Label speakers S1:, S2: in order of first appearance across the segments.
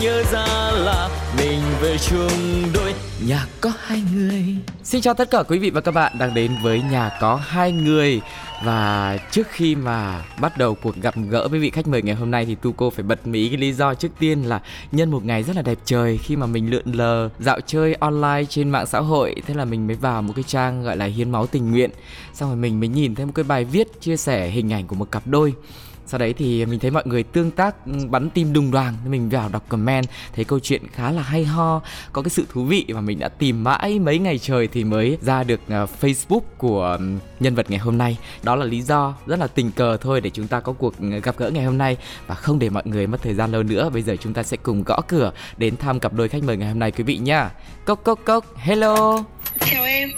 S1: nhớ ra là mình về chung đôi. Nhà có hai người. Xin chào tất cả quý vị và các bạn đang đến với nhà có hai người. Và trước khi mà bắt đầu cuộc gặp gỡ với vị khách mời ngày hôm nay thì Tuco phải bật mí cái lý do trước tiên là nhân một ngày rất là đẹp trời khi mà mình lượn lờ, dạo chơi online trên mạng xã hội. Thế là mình mới vào một cái trang gọi là hiến máu tình nguyện. Xong rồi mình mới nhìn thấy một cái bài viết chia sẻ hình ảnh của một cặp đôi sau đấy thì mình thấy mọi người tương tác ừ, bắn tim đùng đoàn mình vào đọc comment thấy câu chuyện khá là hay ho có cái sự thú vị và mình đã tìm mãi mấy ngày trời thì mới ra được uh, facebook của nhân vật ngày hôm nay. Đó là lý do rất là tình cờ thôi để chúng ta có cuộc ừ, gặp gỡ ngày hôm nay. Và không để mọi người mất thời gian lâu nữa bây giờ chúng ta sẽ cùng gõ cửa đến thăm cặp đôi khách mời ngày hôm nay quý vị nhá. Cốc cốc cốc hello.
S2: Chào em.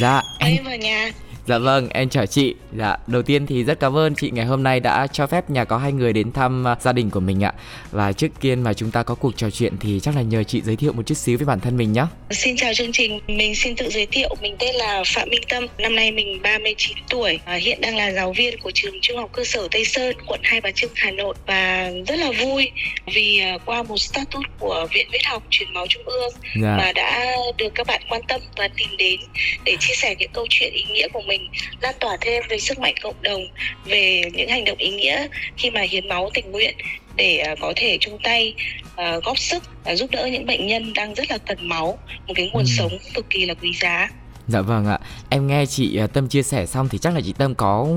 S1: Dạ
S2: anh em vào nhà
S1: Dạ vâng, em chào chị. Dạ, đầu tiên thì rất cảm ơn chị ngày hôm nay đã cho phép nhà có hai người đến thăm uh, gia đình của mình ạ. Và trước tiên mà chúng ta có cuộc trò chuyện thì chắc là nhờ chị giới thiệu một chút xíu về bản thân mình nhé.
S2: Xin chào chương trình, mình xin tự giới thiệu, mình tên là Phạm Minh Tâm, năm nay mình 39 tuổi, à, hiện đang là giáo viên của trường Trung học cơ sở Tây Sơn, quận Hai Bà Trưng, Hà Nội và rất là vui vì uh, qua một status của Viện Huyết học Truyền máu Trung ương dạ. mà đã được các bạn quan tâm và tìm đến để chia sẻ những câu chuyện ý nghĩa của mình mình lan tỏa thêm về sức mạnh cộng đồng về những hành động ý nghĩa khi mà hiến máu tình nguyện để uh, có thể chung tay uh, góp sức uh, giúp đỡ những bệnh nhân đang rất là cần máu một cái nguồn ừ. sống cực kỳ là quý giá
S1: Dạ vâng ạ. Em nghe chị Tâm chia sẻ xong thì chắc là chị Tâm có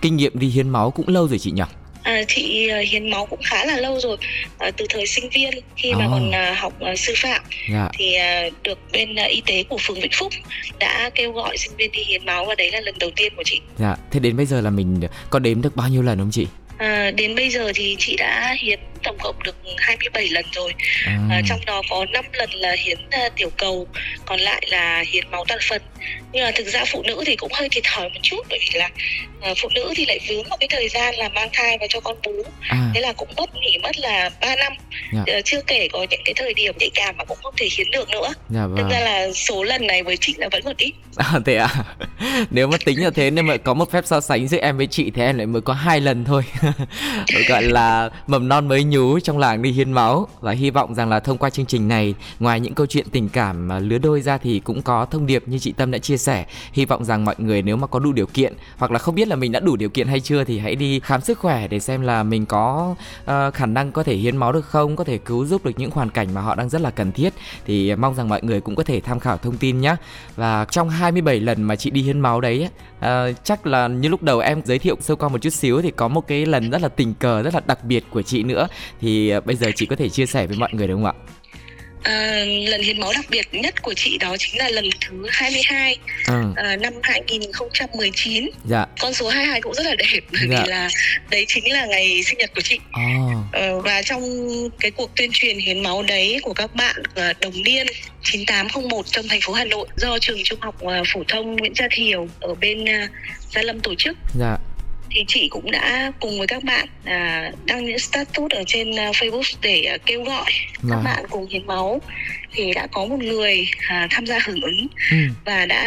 S1: kinh nghiệm đi hiến máu cũng lâu rồi chị nhỉ?
S2: À, chị uh, hiến máu cũng khá là lâu rồi uh, từ thời sinh viên khi mà oh. còn uh, học uh, sư phạm yeah. Dạ. thì uh, được bên uh, y tế của phường Vĩnh Phúc đã kêu gọi sinh viên đi hiến máu và đấy là lần đầu tiên của chị.
S1: Dạ. Thế đến bây giờ là mình có đếm được bao nhiêu lần không chị?
S2: À, đến bây giờ thì chị đã hiến tổng cộng được 27 lần rồi à. À, trong đó có 5 lần là hiến uh, tiểu cầu còn lại là hiến máu toàn phần nhưng mà thực ra phụ nữ thì cũng hơi thiệt thòi một chút bởi vì là uh, phụ nữ thì lại vướng vào cái thời gian là mang thai và cho con bú à. thế là cũng mất nghỉ mất là 3 năm dạ. uh, chưa kể có những cái thời điểm nhạy cảm mà cũng không thể hiến được nữa dạ, vâng. thực ra là số lần này với chị là vẫn còn ít
S1: à, thế à nếu mà tính như thế nhưng mà có một phép so sánh giữa em với chị thì em lại mới có hai lần thôi gọi là mầm non mới nhú trong làng đi hiến máu và hy vọng rằng là thông qua chương trình này ngoài những câu chuyện tình cảm lứa đôi ra thì cũng có thông điệp như chị Tâm đã chia sẻ. Hy vọng rằng mọi người nếu mà có đủ điều kiện hoặc là không biết là mình đã đủ điều kiện hay chưa thì hãy đi khám sức khỏe để xem là mình có uh, khả năng có thể hiến máu được không có thể cứu giúp được những hoàn cảnh mà họ đang rất là cần thiết. Thì mong rằng mọi người cũng có thể tham khảo thông tin nhé và trong 27 lần mà chị đi hiến máu đấy uh, chắc là như lúc đầu em giới thiệu sơ qua một chút xíu thì có một cái lần rất là tình cờ rất là đặc biệt của chị nữa thì uh, bây giờ chị có thể chia sẻ với mọi người được không ạ?
S2: À, lần hiến máu đặc biệt nhất của chị đó chính là lần thứ 22 ừ. à, năm 2019 dạ. Con số 22 cũng rất là đẹp bởi dạ. vì là đấy chính là ngày sinh nhật của chị oh. à, Và trong cái cuộc tuyên truyền hiến máu đấy của các bạn Đồng Điên 9801 trong thành phố Hà Nội Do trường trung học phổ thông Nguyễn Gia Thiều ở bên Gia Lâm tổ chức dạ thì chị cũng đã cùng với các bạn à, đăng những status ở trên uh, Facebook để uh, kêu gọi các à. bạn cùng hiến máu thì đã có một người à, tham gia hưởng ứng ừ. và đã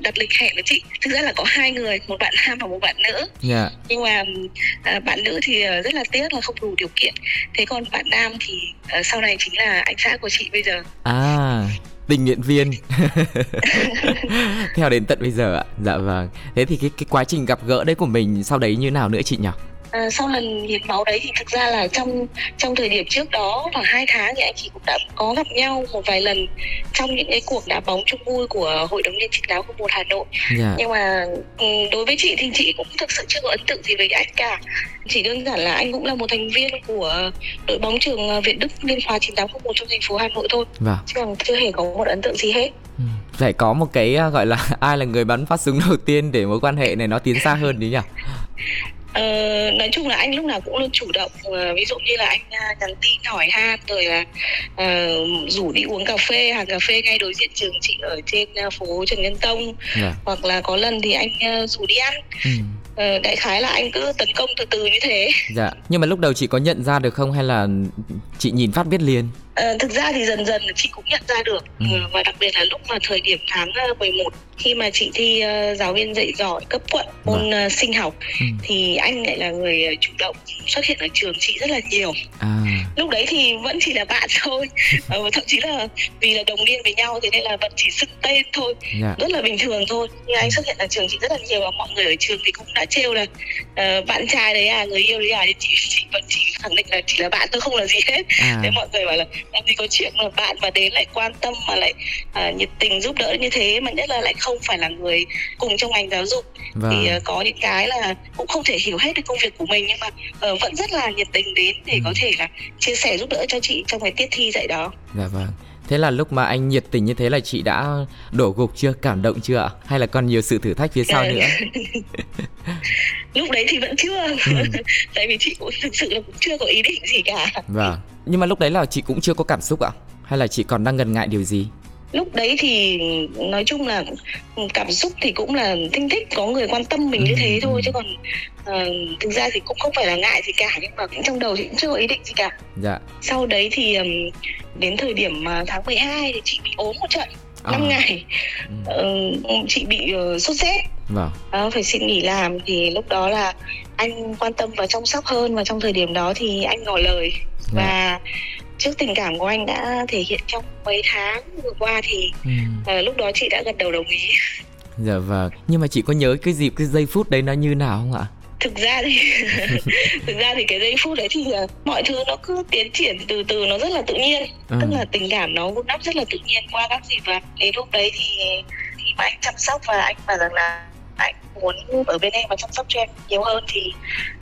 S2: đặt lịch hẹn với chị thực ra là có hai người một bạn nam và một bạn nữ yeah. Dạ. nhưng mà à, bạn nữ thì à, rất là tiếc là không đủ điều kiện thế còn bạn nam thì à, sau này chính là anh xã của chị bây giờ
S1: à tình nguyện viên. Theo đến tận bây giờ ạ. Dạ vâng. Thế thì cái cái quá trình gặp gỡ đấy của mình sau đấy như nào nữa chị nhỉ
S2: À, sau lần hiến máu đấy thì thực ra là trong trong thời điểm trước đó khoảng hai tháng thì anh chị cũng đã có gặp nhau một vài lần trong những cái cuộc đá bóng chung vui của hội đồng liên chính giáo của một Hà Nội. Yeah. Dạ. Nhưng mà ừ, đối với chị thì chị cũng thực sự chưa có ấn tượng gì với anh cả. Chỉ đơn giản là anh cũng là một thành viên của đội bóng trường ờ, Việt Đức Liên Hòa 9801 trong thành phố Hà Nội thôi. Vâng. Chứ còn chưa hề có một ấn tượng gì hết.
S1: Ừ. Phải có một cái ờ, gọi là ai là người bắn phát súng đầu tiên để mối quan hệ này nó tiến xa hơn đấy nhỉ?
S2: Uh, nói chung là anh lúc nào cũng luôn chủ động uh, ví dụ như là anh uh, nhắn tin hỏi han rồi là uh, rủ đi uống cà phê hàng cà phê ngay đối diện trường chị ở trên uh, phố Trần Nhân Tông yeah. Dạ. hoặc là có lần thì anh uh, rủ đi ăn ừ. uh, đại khái là anh cứ tấn công từ từ như thế
S1: dạ nhưng mà lúc đầu chị có nhận ra được không hay là chị nhìn phát biết liền
S2: Uh, thực ra thì dần dần chị cũng nhận ra được ừ. uh, và đặc biệt là lúc mà thời điểm tháng 11 khi mà chị thi uh, giáo viên dạy giỏi cấp quận môn uh, sinh học ừ. thì anh lại là người chủ động xuất hiện ở trường chị rất là nhiều à. lúc đấy thì vẫn chỉ là bạn thôi uh, thậm chí là vì là đồng niên với nhau thế nên là vẫn chỉ xưng tên thôi yeah. Dạ. rất là bình thường thôi nhưng anh xuất hiện ở trường chị rất là nhiều và mọi người ở trường thì cũng đã trêu là uh, bạn trai đấy à người yêu đấy à thì chị chị vẫn chỉ khẳng định là chỉ là bạn tôi không là gì hết à. thế mọi người bảo là làm gì có chuyện mà bạn mà đến lại quan tâm mà lại uh, nhiệt tình giúp đỡ như thế mà nhất là lại không phải là người cùng trong ngành giáo dục vâng. thì uh, có những cái là cũng không thể hiểu hết được công việc của mình nhưng mà uh, vẫn rất là nhiệt tình đến để ừ. có thể là chia sẻ giúp đỡ cho chị trong cái tiết thi dạy đó
S1: dạ vâng Thế là lúc mà anh nhiệt tình như thế là chị đã đổ gục chưa, cảm động chưa ạ? Hay là còn nhiều sự thử thách phía sau nữa?
S2: lúc đấy thì vẫn chưa, ừ. tại vì chị cũng thực sự là cũng chưa có ý định gì cả.
S1: Vâng, nhưng mà lúc đấy là chị cũng chưa có cảm xúc ạ? Hay là chị còn đang ngần ngại điều gì?
S2: Lúc đấy thì nói chung là cảm xúc thì cũng là thinh thích có người quan tâm mình như thế ừ. thôi chứ còn uh, thực ra thì cũng không phải là ngại gì cả nhưng mà cũng trong đầu thì cũng chưa có ý định gì cả dạ sau đấy thì um, đến thời điểm uh, tháng 12 thì chị bị ốm một trận à. 5 ngày ừ. uh, chị bị uh, sốt rét vâng. uh, phải xin nghỉ làm thì lúc đó là anh quan tâm và chăm sóc hơn và trong thời điểm đó thì anh ngỏ lời dạ. và trước tình cảm của anh đã thể hiện trong mấy tháng vừa qua thì ừ. uh, lúc đó chị đã gật đầu đồng ý.
S1: Dạ vâng. Nhưng mà chị có nhớ cái dịp cái giây phút đấy nó như nào không ạ?
S2: Thực ra thì thực ra thì cái giây phút đấy thì uh, mọi thứ nó cứ tiến triển từ từ nó rất là tự nhiên. Ừ. tức là tình cảm nó vun đắp rất là tự nhiên qua các dịp và đến lúc đấy thì thì mà anh chăm sóc và anh bảo rằng là anh muốn ở bên em và chăm sóc cho em nhiều hơn thì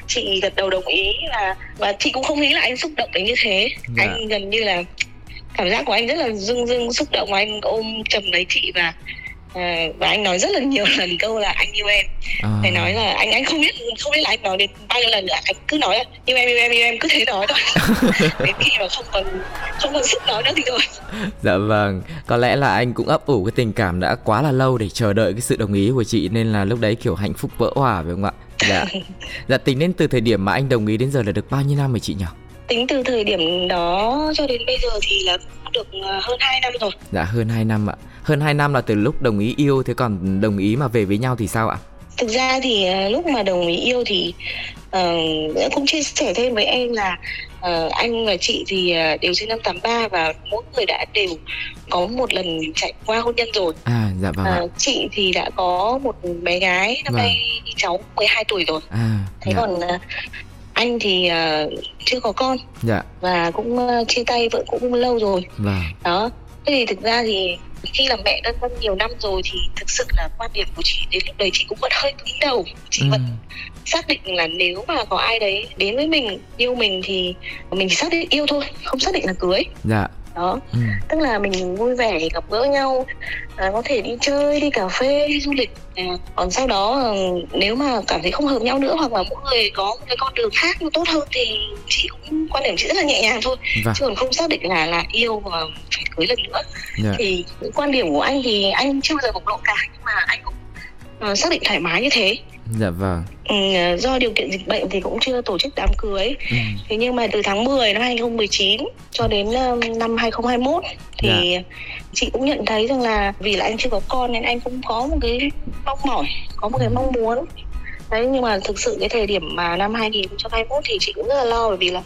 S2: chị gật đầu đồng ý là và chị cũng không nghĩ là anh xúc động đến như thế dạ. anh gần như là cảm giác của anh rất là rưng rưng xúc động anh ôm chầm lấy chị và À, và anh nói rất là nhiều lần câu là anh yêu em. À. nói là anh anh không biết không biết là anh nói đến bao nhiêu lần nữa. Anh cứ nói là yêu em yêu em yêu em cứ thế nói thôi. Đến khi mà không còn không còn sức nói nữa thì thôi.
S1: Dạ vâng có lẽ là anh cũng ấp ủ cái tình cảm đã quá là lâu để chờ đợi cái sự đồng ý của chị nên là lúc đấy kiểu hạnh phúc vỡ hòa phải không ạ? Dạ. Dạ tính đến từ thời điểm mà anh đồng ý đến giờ là được bao nhiêu năm rồi chị nhỉ?
S2: Tính từ thời điểm đó cho đến bây giờ thì là được ờ, hơn 2 năm rồi.
S1: Dạ hơn 2 năm ạ hơn 2 năm là từ lúc đồng ý yêu thế còn đồng ý mà về với nhau thì sao ạ
S2: thực ra thì ờ, lúc mà đồng ý yêu thì uh, cũng chia sẻ thêm với em là uh, anh và chị thì đều sinh năm 83 và mỗi người đã đều có một lần chạy qua hôn nhân rồi.
S1: À dạ vâng.
S2: Uh, chị thì đã có một bé gái năm vâng. nay cháu 12 tuổi rồi. À, thế dạ. còn uh, anh thì uh, chưa có con. Dạ. Và cũng uh, chia tay vợ cũng lâu rồi. Vâng. Đó. Thế thì thực ra thì khi làm mẹ đơn thân nhiều năm rồi thì thực sự là quan điểm của chị đến lúc đấy chị cũng vẫn hơi cứng đầu. Chị ừ. vẫn xác định là nếu mà có ai đấy đến với mình yêu mình thì mình chỉ xác định yêu thôi không xác định là cưới. Dạ đó ừ. tức là mình vui vẻ gặp gỡ nhau à, có thể đi chơi đi cà phê đi du lịch à, còn sau đó ờ, nếu mà cảm thấy không hợp nhau nữa hoặc là mỗi người có một cái con đường khác nó tốt hơn thì chị cũng quan điểm chị rất là nhẹ nhàng thôi vâng. chứ còn không xác định là là yêu và phải cưới lần nữa yeah. Dạ. thì quan điểm của anh thì anh chưa bao giờ bộc lộ cả nhưng mà anh cũng uh, xác định thoải mái như thế
S1: Dạ vâng.
S2: Ừ, do điều kiện dịch bệnh thì cũng chưa tổ chức đám cưới. Ừ. Thế nhưng mà từ tháng 10 năm 2019 cho đến năm 2021 thì dạ. chị cũng nhận thấy rằng là vì là anh chưa có con nên anh cũng có một cái mong mỏi, có một cái mong muốn. Đấy nhưng mà thực sự cái thời điểm mà năm 2021 thì chị cũng rất là lo bởi vì là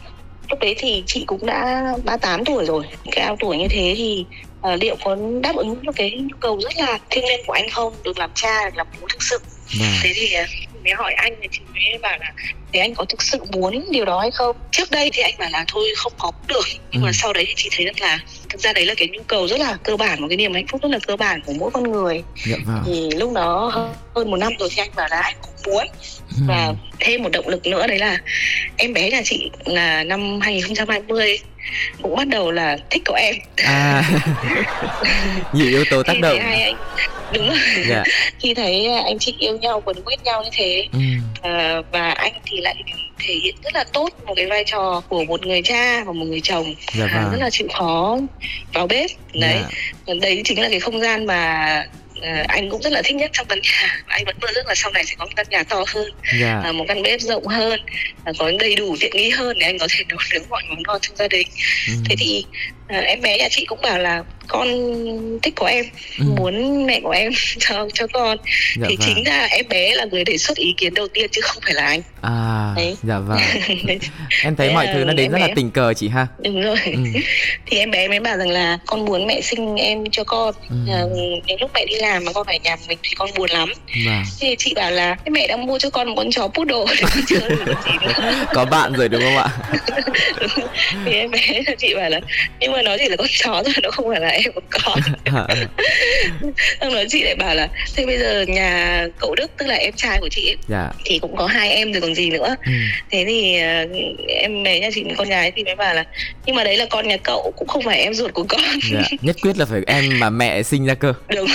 S2: lúc đấy thì chị cũng đã 38 tuổi rồi. Cao tuổi như thế thì uh, liệu có đáp ứng được cái nhu cầu rất là thiêng liêng của anh không? Được làm cha được làm bố thực sự. Vâng. thế thì à, mới hỏi anh thì chị mới bảo là thế anh có thực sự muốn điều đó hay không trước đây thì anh bảo là thôi không có được nhưng ừ. mà sau đấy thì chị thấy rất là thực ra đấy là cái nhu cầu rất là cơ bản một cái niềm hạnh phúc rất là cơ bản của mỗi con người dạ, vâng. thì lúc đó hơn một năm rồi thì anh bảo là anh cũng muốn ừ. và thêm một động lực nữa đấy là em bé nhà chị là năm 2020 cũng bắt đầu là thích cậu em à
S1: nhiều yếu tố tác động
S2: hai anh đúng rồi dạ. khi thấy anh chị yêu nhau quấn quýt nhau như thế ừ. à, và anh thì lại thể hiện rất là tốt một cái vai trò của một người cha và một người chồng dạ, vâng. rất là chịu khó vào bếp đấy dạ. đấy chính là cái không gian mà uh, anh cũng rất là thích nhất trong căn nhà anh vẫn mơ ước là sau này sẽ có một căn nhà to hơn yeah. Dạ. uh, một căn bếp rộng hơn uh, có đầy đủ tiện nghi hơn để anh có thể nấu nướng mọi món ngon trong gia đình ừ. thế thì uh, em bé nhà chị cũng bảo là con thích của em ừ. muốn mẹ của em cho cho con dạ thì vâng. chính là em bé là người đề xuất ý kiến đầu tiên chứ không phải là anh
S1: à Đấy. dạ vâng em thấy mọi thứ nó đến rất bé... là tình cờ chị ha
S2: đúng rồi ừ. thì em bé mới bảo rằng là con muốn mẹ sinh em cho con ừ. à, đến lúc mẹ đi làm mà con phải nhà mình thì con buồn lắm vâng. thì chị bảo là mẹ đang mua cho con một con chó poodle chơi
S1: có bạn rồi đúng không ạ
S2: thì em bé chị bảo là nhưng mà nó chỉ là con chó thôi nó không phải là em một con xong đó chị lại bảo là thế bây giờ nhà cậu đức tức là em trai của chị ấy, dạ. thì cũng có hai em rồi còn gì nữa ừ. thế thì uh, em bé nhà chị con gái thì mới bảo là nhưng mà đấy là con nhà cậu cũng không phải em ruột của con
S1: dạ. nhất quyết là phải em mà mẹ sinh ra cơ
S2: đúng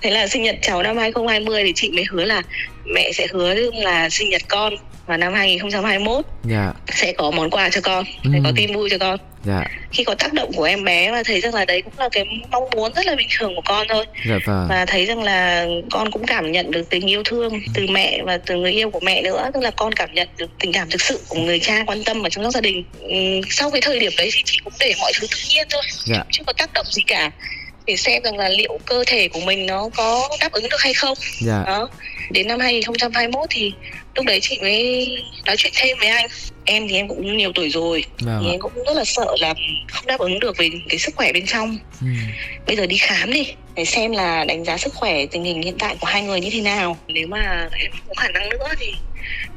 S2: thế là sinh nhật cháu năm 2020 thì chị mới hứa là mẹ sẽ hứa là sinh nhật con vào năm 2021 yeah. sẽ có món quà cho con ừ. sẽ có tin vui cho con dạ. khi có tác động của em bé và thấy rằng là đấy cũng là cái mong muốn rất là bình thường của con thôi dạ, vâng. và thấy rằng là con cũng cảm nhận được tình yêu thương ừ. từ mẹ và từ người yêu của mẹ nữa tức là con cảm nhận được tình cảm thực sự của người cha quan tâm ở trong gia đình ừ, sau cái thời điểm đấy thì chị cũng để mọi thứ tự nhiên thôi dạ. chứ có tác động gì cả để xem rằng là liệu cơ thể của mình nó có đáp ứng được hay không dạ. đó đến năm 2021 thì lúc đấy chị mới nói chuyện thêm với anh. Em thì em cũng nhiều tuổi rồi. Vâng thì em cũng rất là sợ là không đáp ứng được về cái sức khỏe bên trong. Ừ. bây giờ đi khám đi để xem là đánh giá sức khỏe tình hình hiện tại của hai người như thế nào. Nếu mà em có khả năng nữa thì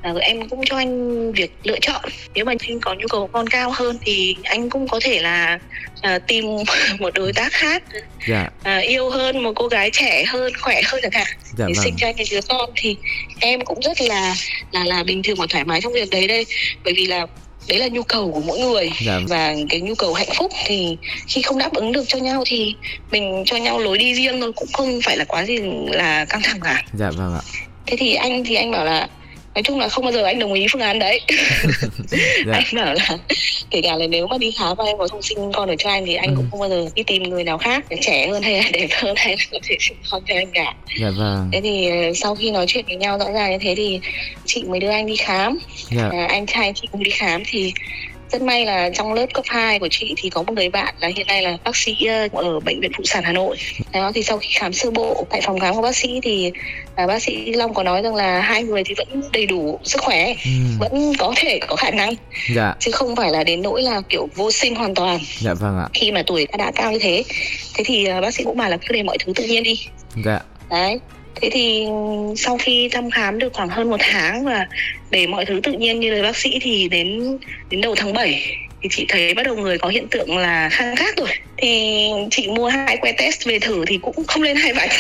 S2: à, em cũng cho anh việc lựa chọn nếu mà anh có nhu cầu con cao hơn thì anh cũng có thể là à, tìm một đối tác khác dạ. à, yêu hơn một cô gái trẻ hơn khỏe hơn chẳng hạn dạ, vâng. sinh cho anh cái đứa con thì em cũng rất là là là bình thường và thoải mái trong việc đấy đây bởi vì là đấy là nhu cầu của mỗi người dạ. và cái nhu cầu hạnh phúc thì khi không đáp ứng được cho nhau thì mình cho nhau lối đi riêng thôi cũng không phải là quá gì là căng thẳng cả
S1: dạ vâng ạ
S2: thế thì anh thì anh bảo là nói chung là không bao giờ anh đồng ý phương án đấy dạ. anh bảo là kể cả là nếu mà đi khám và em có thông sinh con ở cho anh thì anh ừ. cũng không bao giờ đi tìm người nào khác trẻ hơn hay là đẹp hơn hay là có thể sinh con cho anh cả dạ vâng thế thì ờ, sau khi nói chuyện với nhau rõ ràng như thế thì chị mới đưa anh đi khám dạ. à, anh trai chị cũng đi khám thì rất may là trong lớp cấp 2 của chị thì có một người bạn là hiện nay là bác sĩ ờ, ở bệnh viện phụ sản Hà Nội. Đó thì sau khi khám sơ bộ tại phòng khám của bác sĩ thì à, bác sĩ Long có nói rằng là hai người thì vẫn đầy đủ sức khỏe, ừ. vẫn có thể có khả năng. Dạ. Chứ không phải là đến nỗi là kiểu vô sinh hoàn toàn.
S1: Dạ vâng ạ.
S2: Khi mà tuổi đã, đã cao như thế. Thế thì à, bác sĩ cũng bảo là cứ để mọi thứ tự nhiên đi. Dạ. Đấy thế thì sau khi thăm khám được khoảng hơn một tháng và để mọi thứ tự nhiên như lời bác sĩ thì đến đến đầu tháng 7 thì chị thấy bắt đầu người có hiện tượng là khang khác rồi. Thì chị mua hai que test về thử thì cũng không lên hai vạch.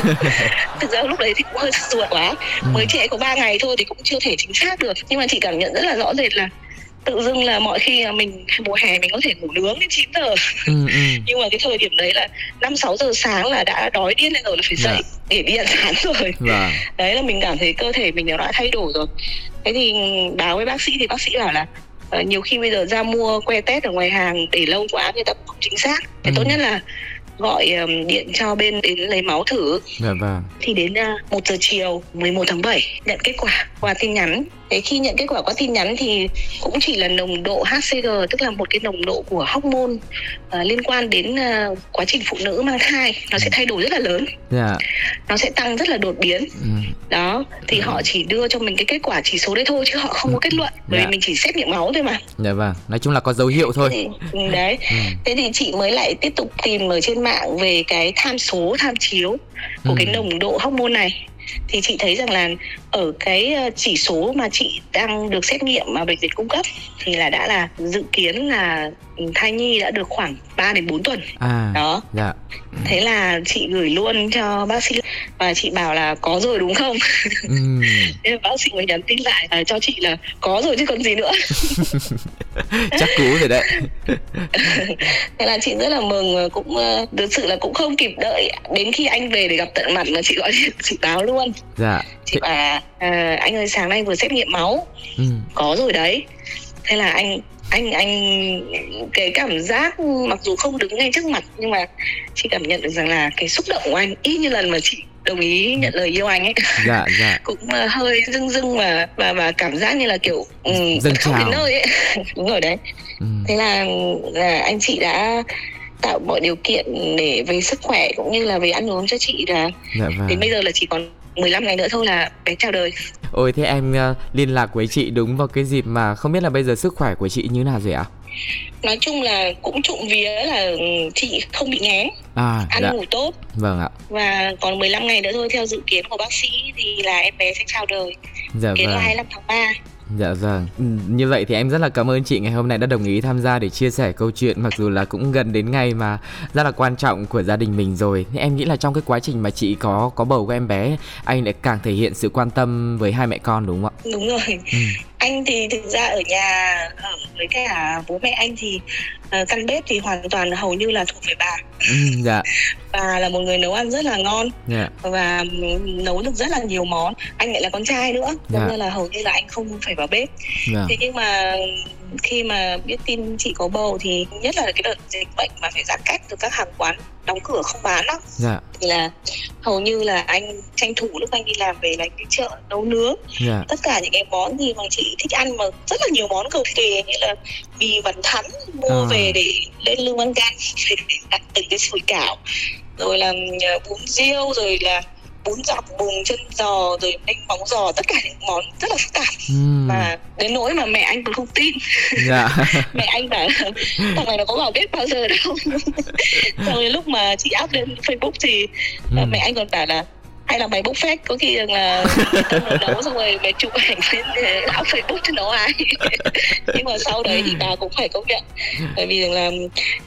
S2: Thực ra lúc đấy thì cũng hơi ruột quá. Ừ. mới trễ có 3 ngày thôi thì cũng chưa thể chính xác được. Nhưng mà chị cảm nhận rất là rõ rệt là tự dưng là mọi khi là mình mùa hè mình có thể ngủ nướng đến 9 giờ ừ, ừ. nhưng mà cái thời điểm đấy là năm sáu giờ sáng là đã đói điên lên rồi là phải dậy yeah. Dạ. để đi ăn sáng rồi yeah. Dạ. đấy là mình cảm thấy cơ thể mình đã thay đổi rồi thế thì báo với bác sĩ thì bác sĩ bảo là uh, nhiều khi bây giờ ra mua que test ở ngoài hàng để lâu quá người ta không chính xác cái ừ. tốt nhất là gọi um, điện cho bên đến lấy máu thử dạ vâng thì đến uh, 1 giờ chiều 11 tháng 7 nhận kết quả qua tin nhắn Thế khi nhận kết quả qua tin nhắn thì cũng chỉ là nồng độ HCG tức là một cái nồng độ của hormone uh, liên quan đến uh, quá trình phụ nữ mang thai nó sẽ thay đổi rất là lớn. Yeah. Dạ. Nó sẽ tăng rất là đột biến. Ừ. Đó, thì ừ. họ chỉ đưa cho mình cái kết quả chỉ số đấy thôi chứ họ không có kết luận bởi yeah. vì dạ. mình chỉ xét nghiệm máu thôi mà.
S1: Dạ vâng, nói chung là có dấu hiệu thôi.
S2: Thế thì, ừ, đấy. Ừ. Thế thì chị mới lại tiếp tục tìm ở trên mạng về cái tham số tham chiếu của ừ. cái nồng độ hormone này thì chị thấy rằng là ở cái ờ, chỉ số mà chị đang được xét nghiệm mà bệnh viện cung cấp thì là đã là dự kiến là thai nhi đã được khoảng 3 đến 4 tuần. À, đó. Dạ. Thế là chị gửi luôn cho bác sĩ và chị bảo là có rồi đúng không? Ừ. Bác sĩ mới nhắn tin lại là cho chị là có rồi chứ còn gì nữa.
S1: Chắc cú rồi đấy.
S2: Thế là chị rất là mừng cũng ờ, thực sự là cũng không kịp đợi đến khi anh về để gặp tận mặt mà chị gọi chị báo luôn. Dạ. Chị bảo à, anh ơi sáng nay vừa xét nghiệm máu. Ừ. Có rồi đấy. Thế là anh anh anh cái cảm giác mặc dù không đứng ngay trước mặt nhưng mà chị cảm nhận được rằng là cái xúc động của anh ít như lần mà chị đồng ý nhận lời yêu anh ấy
S1: dạ dạ
S2: cũng uh, hơi dưng dưng và và và cảm giác như là kiểu
S1: um,
S2: không đến nơi ấy đúng rồi đấy ừ. thế là, là anh chị đã tạo mọi điều kiện để về sức khỏe cũng như là về ăn uống cho chị là dạ, vâng. đến bây giờ là chỉ còn 15 ngày nữa thôi là bé chào đời
S1: Ôi thế em uh, liên lạc với chị đúng vào cái dịp mà không biết là bây giờ sức khỏe của chị như nào rồi ạ?
S2: Nói chung là cũng trụng vía là ừ, chị không bị nghén
S1: à,
S2: Ăn dạ. ngủ tốt
S1: Vâng ạ
S2: Và còn 15 ngày nữa thôi theo dự kiến của bác sĩ thì là em bé sẽ chào đời
S1: Dạ
S2: Kiến
S1: vâng.
S2: là 25 tháng 3
S1: Dạ vâng. Ừ, như vậy thì em rất là cảm ơn chị ngày hôm nay đã đồng ý tham gia để chia sẻ câu chuyện mặc dù là cũng gần đến ngày mà rất là quan trọng của gia đình mình rồi. Nhưng em nghĩ là trong cái quá trình mà chị có có bầu của em bé, anh lại càng thể hiện sự quan tâm với hai mẹ con đúng không
S2: ạ? Đúng rồi. Ừ. Anh thì thực ra ở nhà ở với cả bố mẹ anh thì uh, căn bếp thì hoàn toàn hầu như là thuộc về bà.
S1: Ừ, dạ.
S2: Bà là một người nấu ăn rất là ngon
S1: dạ.
S2: và nấu được rất là nhiều món. Anh lại là con trai nữa, dạ. nên là hầu như là anh không phải vào bếp. Dạ. Thế nhưng mà khi mà biết tin chị có bầu thì nhất là cái đợt dịch bệnh mà phải giãn cách từ các hàng quán đóng cửa không bán đó
S1: dạ.
S2: thì là hầu như là anh tranh thủ lúc anh đi làm về là anh đi chợ nấu nướng
S1: dạ.
S2: tất cả những cái món gì mà chị thích ăn mà rất là nhiều món cầu kỳ như là mì vằn thắn mua à. về để lên lương ăn gan đặt từng cái sủi cảo rồi là ờ, bún riêu rồi là bún dọc bùng chân giò rồi ninh móng giò tất cả những món rất là phức tạp
S1: uhm.
S2: mà đến nỗi mà mẹ anh còn không tin
S1: dạ.
S2: mẹ anh bảo thằng này nó có vào bếp bao giờ đâu rồi lúc mà chị áp lên facebook thì uhm. mẹ anh còn bảo là hay là mày bốc phét có khi rằng là nấu xong rồi mày chụp ảnh lên áo facebook cho nó ai nhưng mà sau đấy thì bà cũng phải công nhận bởi vì rằng là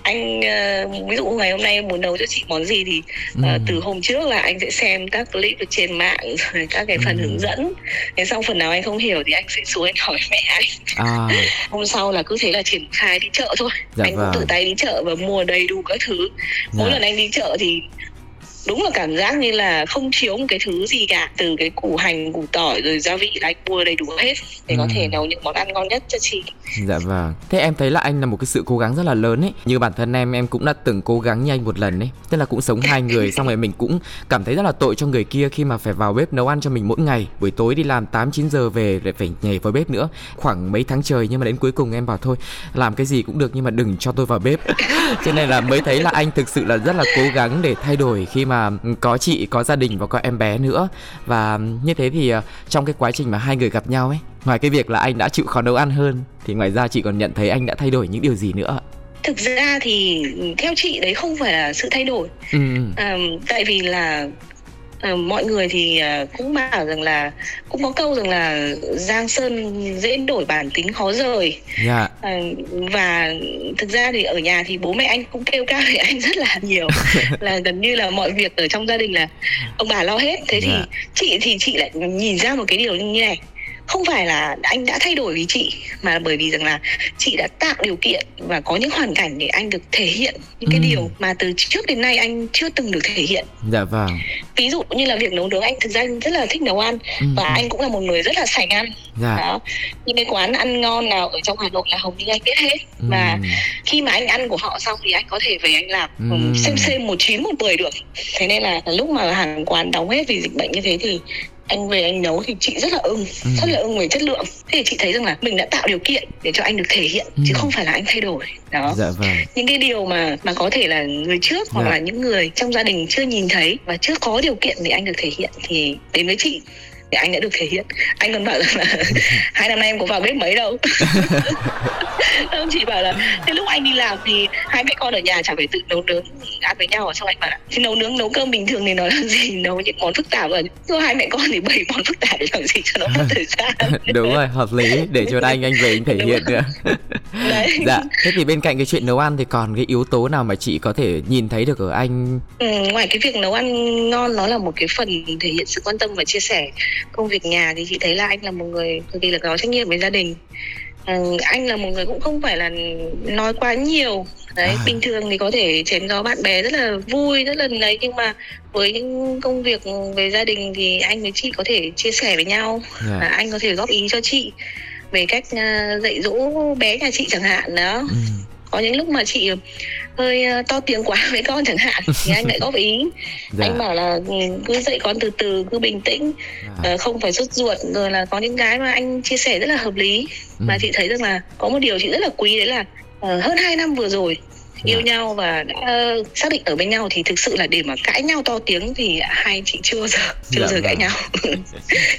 S2: anh uh, ví dụ ngày hôm nay muốn nấu cho chị món gì thì uh, ừ. từ hôm trước là anh sẽ xem các clip ở trên mạng rồi các cái phần ừ. hướng dẫn thế xong phần nào anh không hiểu thì anh sẽ xuống anh hỏi mẹ anh
S1: à.
S2: hôm sau là cứ thế là triển khai đi chợ thôi dạ anh vâng. cũng tự tay đi chợ và mua đầy đủ các thứ mỗi dạ. lần anh đi chợ thì đúng là cảm giác như là không thiếu một cái thứ gì cả từ cái củ hành củ tỏi rồi gia vị là anh mua đầy đủ hết để ừ. có thể nấu những món ăn ngon nhất cho chị.
S1: Dạ vâng. Thế em thấy là anh là một cái sự cố gắng rất là lớn ấy. Như bản thân em em cũng đã từng cố gắng như anh một lần ấy. Tức là cũng sống hai người xong rồi mình cũng cảm thấy rất là tội cho người kia khi mà phải vào bếp nấu ăn cho mình mỗi ngày. Buổi tối đi làm 8 9 giờ về lại phải nhảy vào bếp nữa. Khoảng mấy tháng trời nhưng mà đến cuối cùng em bảo thôi làm cái gì cũng được nhưng mà đừng cho tôi vào bếp cho nên là mới thấy là anh thực sự là rất là cố gắng để thay đổi khi mà có chị có gia đình và có em bé nữa. Và như thế thì ờ, trong cái quá trình mà hai người gặp nhau ấy ngoài cái việc là anh đã chịu khó nấu ăn hơn thì ngoài ra chị còn nhận thấy anh đã thay đổi những điều gì nữa
S2: thực ra thì theo chị đấy không phải là sự thay đổi.
S1: Ừ.
S2: à, tại vì là à, mọi người thì à, cũng bảo rằng là cũng có câu rằng là giang sơn dễ đổi bản tính khó rời
S1: yeah. Dạ.
S2: à, và thực ra thì ở nhà thì bố mẹ anh cũng kêu ca về anh rất là nhiều là gần như là mọi việc ở trong gia đình là ông bà lo hết thế yeah. thì dạ. chị thì chị lại nhìn ra một cái điều như này không phải là anh đã thay đổi vì chị mà bởi vì rằng là chị đã tạo điều kiện và có những hoàn cảnh để anh được thể hiện những cái ừ. điều mà từ trước đến nay anh chưa từng được thể hiện
S1: dạ vâng
S2: ví dụ như là việc nấu nướng anh thực ra rất là thích nấu ăn ừ. và anh cũng là một người rất là sành ăn
S1: dạ.
S2: đó những cái quán ăn ngon nào ở trong hà nội là hầu như anh biết hết ừ. và khi mà anh ăn của họ xong thì anh có thể về anh làm ừ. xem xem một chín một mười được thế nên là lúc mà hàng quán đóng hết vì dịch bệnh như thế thì anh về anh nấu thì chị rất là ưng ừ. rất là ưng về chất lượng thế thì chị thấy rằng là mình đã tạo điều kiện để cho anh được thể hiện ừ. chứ không phải là anh thay đổi đó
S1: dạ vâng.
S2: những cái điều mà mà có thể là người trước hoặc dạ. là những người trong gia đình chưa nhìn thấy và chưa có điều kiện để anh được thể hiện thì đến với chị thì anh đã được thể hiện. Anh còn bảo rằng là hai năm nay em có vào bếp mấy đâu. Ông chị bảo là thế lúc anh đi làm thì hai mẹ con ở nhà chẳng phải tự nấu nướng ăn với nhau. Xong anh bảo là thì nấu nướng nấu cơm bình thường thì nói là gì? Nấu những món phức tạp rồi thôi hai mẹ con thì bảy món phức tạp để làm gì cho nó mất thời gian.
S1: Đúng rồi hợp lý. Để cho anh anh về anh thể đúng hiện nữa
S2: Đấy.
S1: dạ thế thì bên cạnh cái chuyện nấu ăn thì còn cái yếu tố nào mà chị có thể nhìn thấy được ở anh?
S2: Ừ, ngoài cái việc nấu ăn ngon nó là một cái phần thể hiện sự quan tâm và chia sẻ công việc nhà thì chị thấy là anh là một người cực kỳ là có trách nhiệm với gia đình à, anh là một người cũng không phải là nói quá nhiều đấy à. bình thường thì có thể chém gió bạn bè rất là vui rất là đấy nhưng mà với những công việc về gia đình thì anh với chị có thể chia sẻ với nhau yeah. Dạ. và anh có thể góp ý cho chị về cách uh, dạy dỗ bé nhà chị chẳng hạn đó ừ. có những lúc mà chị hơi uh, to tiếng quá với con chẳng hạn thì anh lại góp ý dạ. anh bảo là ừ, cứ dạy con từ từ cứ bình tĩnh dạ. uh, không phải sốt ruột rồi là có những cái mà anh chia sẻ rất là hợp lý ừ. mà chị thấy rằng là có một điều chị rất là quý đấy là uh, hơn 2 năm vừa rồi yêu yeah. Dạ. nhau và đã xác định ở bên nhau thì thực sự là để mà cãi nhau to tiếng thì hai chị chưa bao giờ chưa bao dạ, giờ cãi vâng. nhau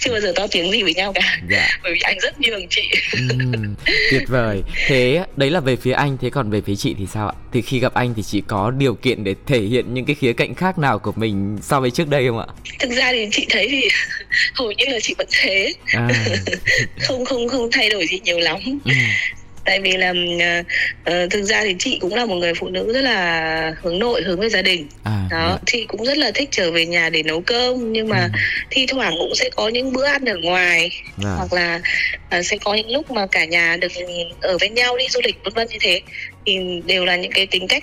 S2: chưa bao giờ to tiếng gì với nhau cả dạ. bởi vì anh rất nhường chị
S1: uhm, tuyệt vời thế đấy là về phía anh thế còn về phía chị thì sao ạ thì khi gặp anh thì chị có điều kiện để thể hiện những cái khía cạnh khác nào của mình so với trước đây không ạ
S2: thực ra thì chị thấy thì hầu như là chị vẫn thế à. không không không thay đổi gì nhiều lắm tại vì là uh, thực ra thì chị cũng là một người phụ nữ rất là hướng nội hướng về gia đình à, đó yeah. Dạ. chị cũng rất là thích trở về nhà để nấu cơm nhưng mà ừ. thi thoảng cũng sẽ có những bữa ăn ở ngoài yeah. Dạ. hoặc là uh, sẽ có những lúc mà cả nhà được ở bên nhau đi du lịch vân vân như thế thì đều là những cái tính cách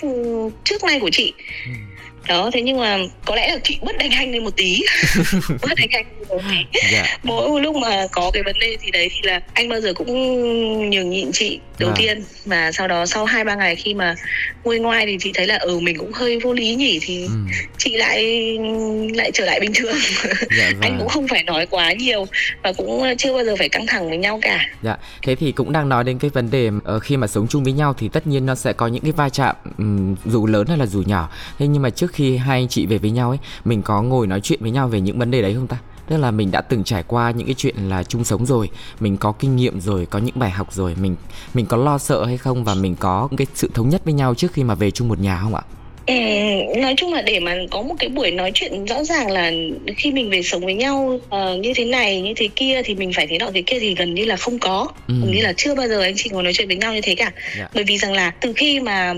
S2: trước nay của chị ừ đó thế nhưng mà có lẽ là chị bất đánh hành lên một tí. Bất đánh hành một tí. Dạ. mỗi lúc mà có cái vấn đề gì đấy thì là anh bao giờ cũng nhường nhịn chị đầu à. tiên. Và sau đó sau hai ba ngày khi mà nguôi ngoai thì chị thấy là ừ mình cũng hơi vô lý nhỉ thì ừ. chị lại lại trở lại bình thường. Dạ, anh cũng không phải nói quá nhiều và cũng chưa bao giờ phải căng thẳng với nhau cả.
S1: Dạ thế thì cũng đang nói đến cái vấn đề ở khi mà sống chung với nhau thì tất nhiên nó sẽ có những cái va chạm dù lớn hay là dù nhỏ. Thế nhưng mà trước khi khi hai anh chị về với nhau ấy, mình có ngồi nói chuyện với nhau về những vấn đề đấy không ta? Tức là mình đã từng trải qua những cái chuyện là chung sống rồi, mình có kinh nghiệm rồi, có những bài học rồi, mình mình có lo sợ hay không? Và mình có cái sự thống nhất với nhau trước khi mà về chung một nhà không ạ?
S2: Ừ, nói chung là để mà có một cái buổi nói chuyện rõ ràng là khi mình về sống với nhau uh, như thế này như thế kia thì mình phải thế nọ thế kia thì gần như là không có ừ. gần như là chưa bao giờ anh chị ngồi nói chuyện với nhau như thế cả yeah. Dạ. bởi vì rằng là từ khi mà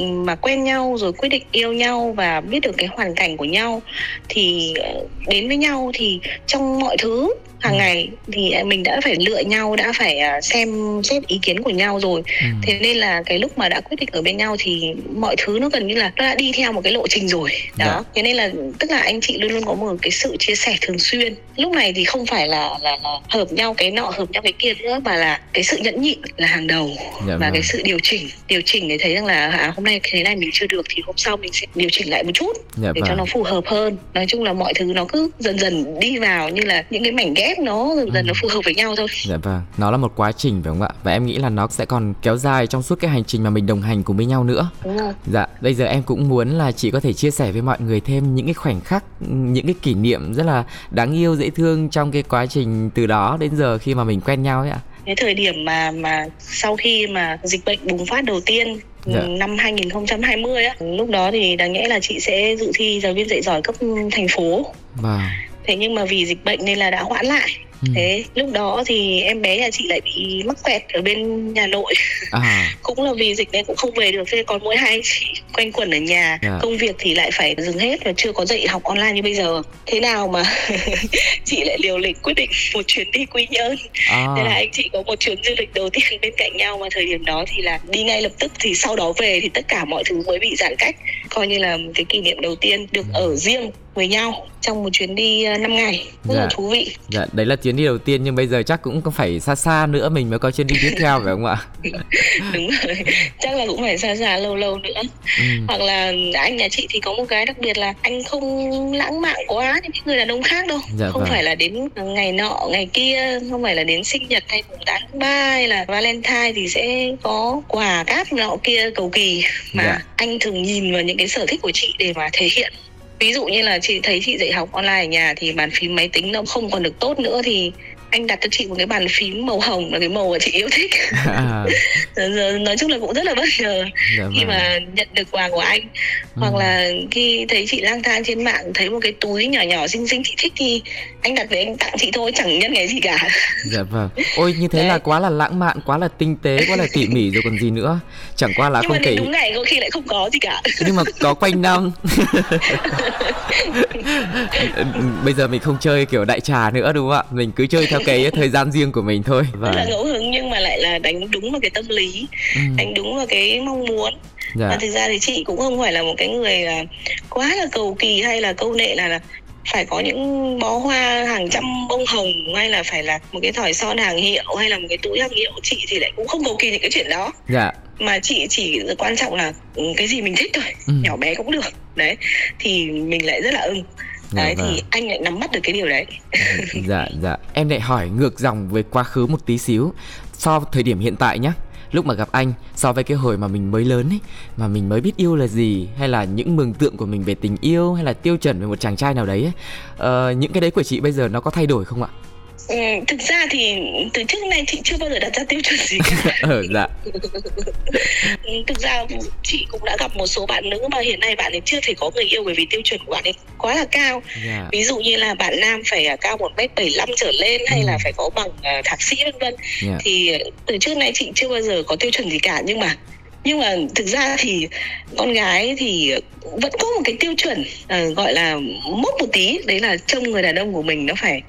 S2: mà quen nhau rồi quyết định yêu nhau và biết được cái hoàn cảnh của nhau thì ờ, đến với nhau thì trong mọi thứ hàng ừ. ngày thì mình đã phải lựa nhau đã phải à, xem xét ý kiến của nhau rồi ừ. thế nên là cái lúc mà đã quyết định ở bên nhau thì mọi thứ nó gần như là nó đã đi theo một cái lộ trình rồi đó dạ. thế nên là tức là anh chị luôn luôn có một cái sự chia sẻ thường xuyên lúc này thì không phải là là, là hợp nhau cái nọ hợp nhau cái kia nữa mà là cái sự nhẫn nhịn là hàng đầu dạ, và vâng. cái sự điều chỉnh điều chỉnh để thấy rằng là à, hôm nay thế này mình chưa được thì hôm sau mình sẽ điều chỉnh lại một chút dạ, để vâng. cho nó phù hợp hơn nói chung là mọi thứ nó cứ dần dần đi vào như là những cái mảnh ghép ghép nó dần dần nó phù hợp với nhau thôi.
S1: Dạ vâng nó là một quá trình phải không ạ? Và em nghĩ là nó sẽ còn kéo dài trong suốt cái hành trình mà mình đồng hành cùng với nhau nữa.
S2: Đúng rồi.
S1: Dạ bây giờ em cũng muốn là chị có thể chia sẻ với mọi người thêm những cái khoảnh khắc những cái kỷ niệm rất là đáng yêu dễ thương trong cái quá trình từ đó đến giờ khi mà mình quen nhau ấy ạ.
S2: Cái thời điểm mà mà sau khi mà dịch bệnh bùng phát đầu tiên dạ. năm 2020 á lúc đó thì đáng nhẽ là chị sẽ dự thi giáo viên dạy giỏi cấp thành phố.
S1: Wow
S2: thế nhưng mà vì dịch bệnh nên là đã hoãn lại Ừ. thế lúc đó thì em bé nhà chị lại bị mắc kẹt ở bên nhà nội à. cũng là vì dịch nên cũng không về được thế còn mỗi hai chị quanh quẩn ở nhà yeah. Dạ. công việc thì lại phải dừng hết và chưa có dạy học online như bây giờ thế nào mà chị lại liều lĩnh quyết định một chuyến đi quy nhơn à. thế là anh chị có một chuyến du lịch đầu tiên bên cạnh nhau mà thời điểm đó thì là đi ngay lập tức thì sau đó về thì tất cả mọi thứ mới bị giãn cách coi như là cái kỷ niệm đầu tiên được ừ. ở riêng với nhau trong một chuyến đi 5 ờ, ngày rất dạ. là thú vị
S1: dạ đấy là chuyến đi đầu tiên nhưng bây giờ chắc cũng phải xa xa nữa mình mới có chuyến đi tiếp theo phải không ạ
S2: đúng rồi chắc là cũng phải xa xa lâu lâu nữa ừ. hoặc là anh nhà chị thì có một cái đặc biệt là anh không lãng mạn quá như những người đàn ông khác đâu dạ, không vâng. phải là đến ngày nọ ngày kia không phải là đến sinh nhật hay mùng tám tháng ba hay là valentine thì sẽ có quà cáp nọ kia cầu kỳ mà dạ. anh thường nhìn vào những cái sở thích của chị để mà thể hiện ví dụ như là chị thấy chị dạy học online ở nhà thì bàn phím máy tính nó không còn được tốt nữa thì anh đặt cho chị một cái bàn phím màu hồng là cái màu mà chị yêu thích à. nói chung là cũng rất là bất ngờ dạ khi vâng. mà nhận được quà của anh ừ. hoặc là khi thấy chị lang thang trên mạng thấy một cái túi nhỏ nhỏ xinh xinh chị thích thì anh đặt về anh tặng chị thôi chẳng nhân ngày gì cả
S1: dạ vâng ôi như thế Đấy. là quá là lãng mạn quá là tinh tế quá là tỉ mỉ rồi còn gì nữa chẳng qua là
S2: nhưng
S1: không
S2: mà
S1: thể
S2: đúng ngày có khi lại không có gì cả
S1: nhưng mà có quanh năm bây giờ mình không chơi kiểu đại trà nữa đúng không ạ mình cứ chơi theo cái thời gian riêng của mình thôi.
S2: Và là ngẫu hứng nhưng mà lại là đánh đúng vào cái tâm lý ừ. đánh đúng vào cái mong muốn. Dạ. và thực ra thì chị cũng không phải là một cái người là quá là cầu kỳ hay là câu nệ là, là phải có những bó hoa hàng trăm bông hồng hay là phải là một cái thỏi son hàng hiệu hay là một cái túi hàng hiệu. Chị thì lại cũng không cầu kỳ những cái chuyện đó.
S1: Dạ.
S2: Mà chị chỉ quan trọng là ừ, cái gì mình thích thôi. Ừ. nhỏ bé cũng được. Đấy. Thì mình lại rất là ưng đấy vâng. thì anh lại nắm bắt được cái điều đấy
S1: dạ dạ em lại hỏi ngược dòng về quá khứ một tí xíu so thời điểm hiện tại nhé lúc mà gặp anh so với cái hồi mà mình mới lớn ấy mà mình mới biết yêu là gì hay là những mường tượng của mình về tình yêu hay là tiêu chuẩn về một chàng trai nào đấy ấy, uh, những cái đấy của chị bây giờ nó có thay đổi không ạ?
S2: Ừ, thực ra thì từ trước nay chị chưa bao giờ đặt ra tiêu chuẩn gì cả.
S1: ừ, dạ.
S2: Ừ, thực ra chị cũng đã gặp một số bạn nữ mà hiện nay bạn ấy chưa thể có người yêu bởi vì tiêu chuẩn của bạn ấy quá là cao. Yeah. Dạ. Ví dụ như là bạn nam phải à, cao một mét bảy trở lên hay ừ. là phải có bằng uh, thạc sĩ vân vân. Yeah. Dạ. Thì từ trước nay chị chưa bao giờ có tiêu chuẩn gì cả nhưng mà nhưng mà thực ra thì con gái thì vẫn có một cái tiêu chuẩn uh, gọi là mốc một tí đấy là trông người đàn ông của mình nó phải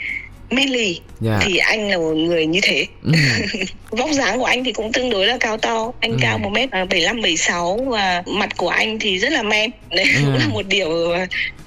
S2: manly yeah. Dạ. thì anh là một người như thế mm. vóc dáng của anh thì cũng tương đối là cao to anh mm. cao một mét à, bảy năm bảy sáu và mặt của anh thì rất là men đấy mm. cũng là một điều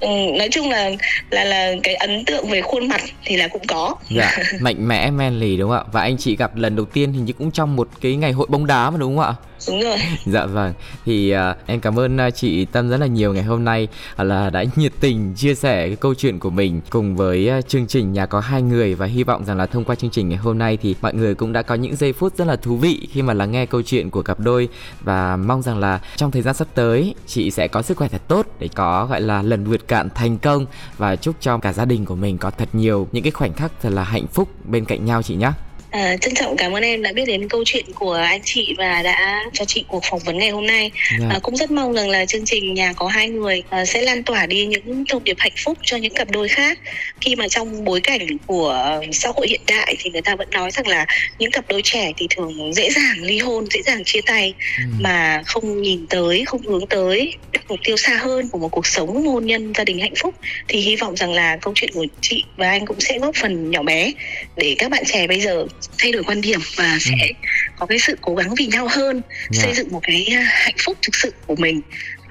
S2: ừ, nói chung là là là cái ấn tượng về khuôn mặt thì là cũng có.
S1: Dạ mạnh mẽ manly đúng không ạ? Và anh chị gặp lần đầu tiên hình như cũng trong một cái ngày hội bóng đá mà đúng không ạ?
S2: Đúng rồi.
S1: Dạ vâng. Thì uh, em cảm ơn uh, chị tâm rất là nhiều ngày hôm nay uh, là đã nhiệt tình chia sẻ cái câu chuyện của mình cùng với uh, chương trình nhà có hai người. Và hy vọng rằng là thông qua chương trình ngày hôm nay thì mọi người cũng đã có những giây phút rất là thú vị khi mà lắng nghe câu chuyện của cặp đôi. Và mong rằng là trong thời gian sắp tới chị sẽ có sức khỏe thật tốt để có gọi là lần vượt cạn thành công và chúc cho cả gia đình của mình có thật nhiều những cái khoảnh khắc thật là hạnh phúc bên cạnh nhau chị nhé.
S2: À, trân trọng cảm ơn em đã biết đến câu chuyện của anh chị và đã cho chị cuộc phỏng vấn ngày hôm nay. Dạ. À, cũng rất mong rằng là chương trình nhà có hai người à, sẽ lan tỏa đi những thông điệp hạnh phúc cho những cặp đôi khác. Khi mà trong bối cảnh của xã hội hiện đại thì người ta vẫn nói rằng là những cặp đôi trẻ thì thường dễ dàng ly hôn, dễ dàng chia tay ừ. mà không nhìn tới, không hướng tới mục tiêu xa hơn của một cuộc sống hôn nhân gia đình hạnh phúc thì hy vọng rằng là câu chuyện của chị và anh cũng sẽ góp phần nhỏ bé để các bạn trẻ bây giờ thay đổi quan điểm và sẽ ừ. có cái sự cố gắng vì nhau hơn yeah. Dạ. xây dựng một cái à, hạnh phúc thực sự của mình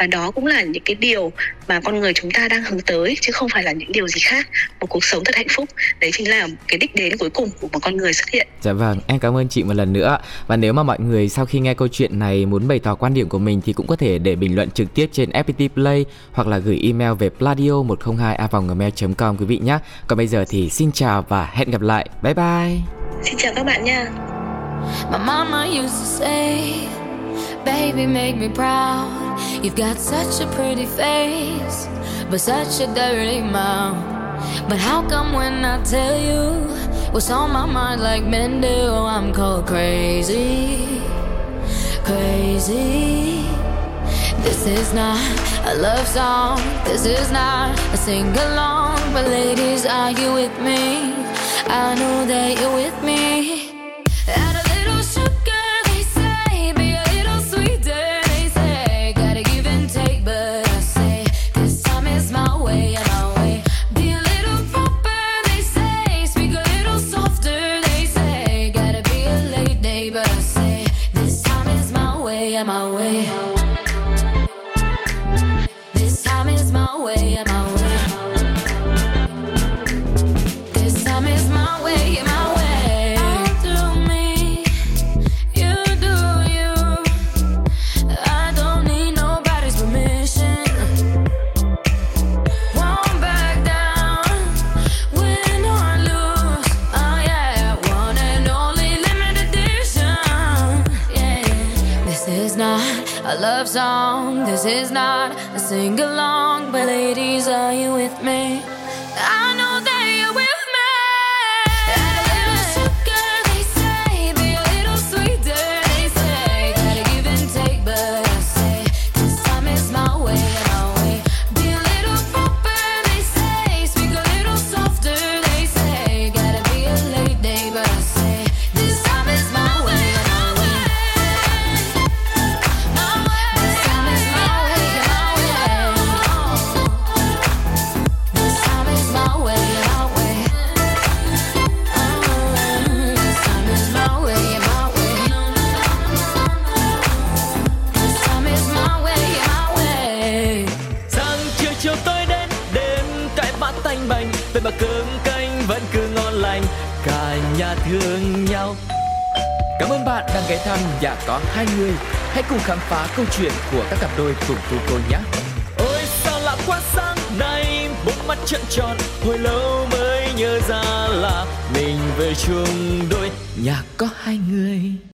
S2: và đó cũng là những cái điều mà con người chúng ta đang hướng tới chứ không phải là những điều gì khác. Một cuộc sống thật hạnh phúc đấy chính là cái đích đến cuối cùng của một con người xuất hiện.
S1: Dạ vâng em cảm ơn chị một lần nữa. Và nếu mà mọi người sau khi nghe câu chuyện này muốn bày tỏ quan điểm của mình thì cũng có thể để bình luận trực tiếp trên FPT Play hoặc là gửi email về pladio 102 a gmail com quý vị nhé. Còn bây giờ thì xin chào và hẹn gặp lại. Bye bye.
S2: Xin chào các bạn nha.
S3: My mama used to say, baby make me proud You've got such a pretty face, but such a dirty mouth. But how come when I tell you what's on my mind, like men do, I'm called crazy, crazy? This is not a love song, this is not a sing along. But ladies, are you with me? I know that you're with me.
S1: Cùng khám phá câu chuyện của các cặp đôi cùng tu cô nhé. Ôi sao lạ quá sáng nay Bốn mắt trợn tròn Hồi lâu mới nhớ ra là Mình về chung đôi. Nhà có hai người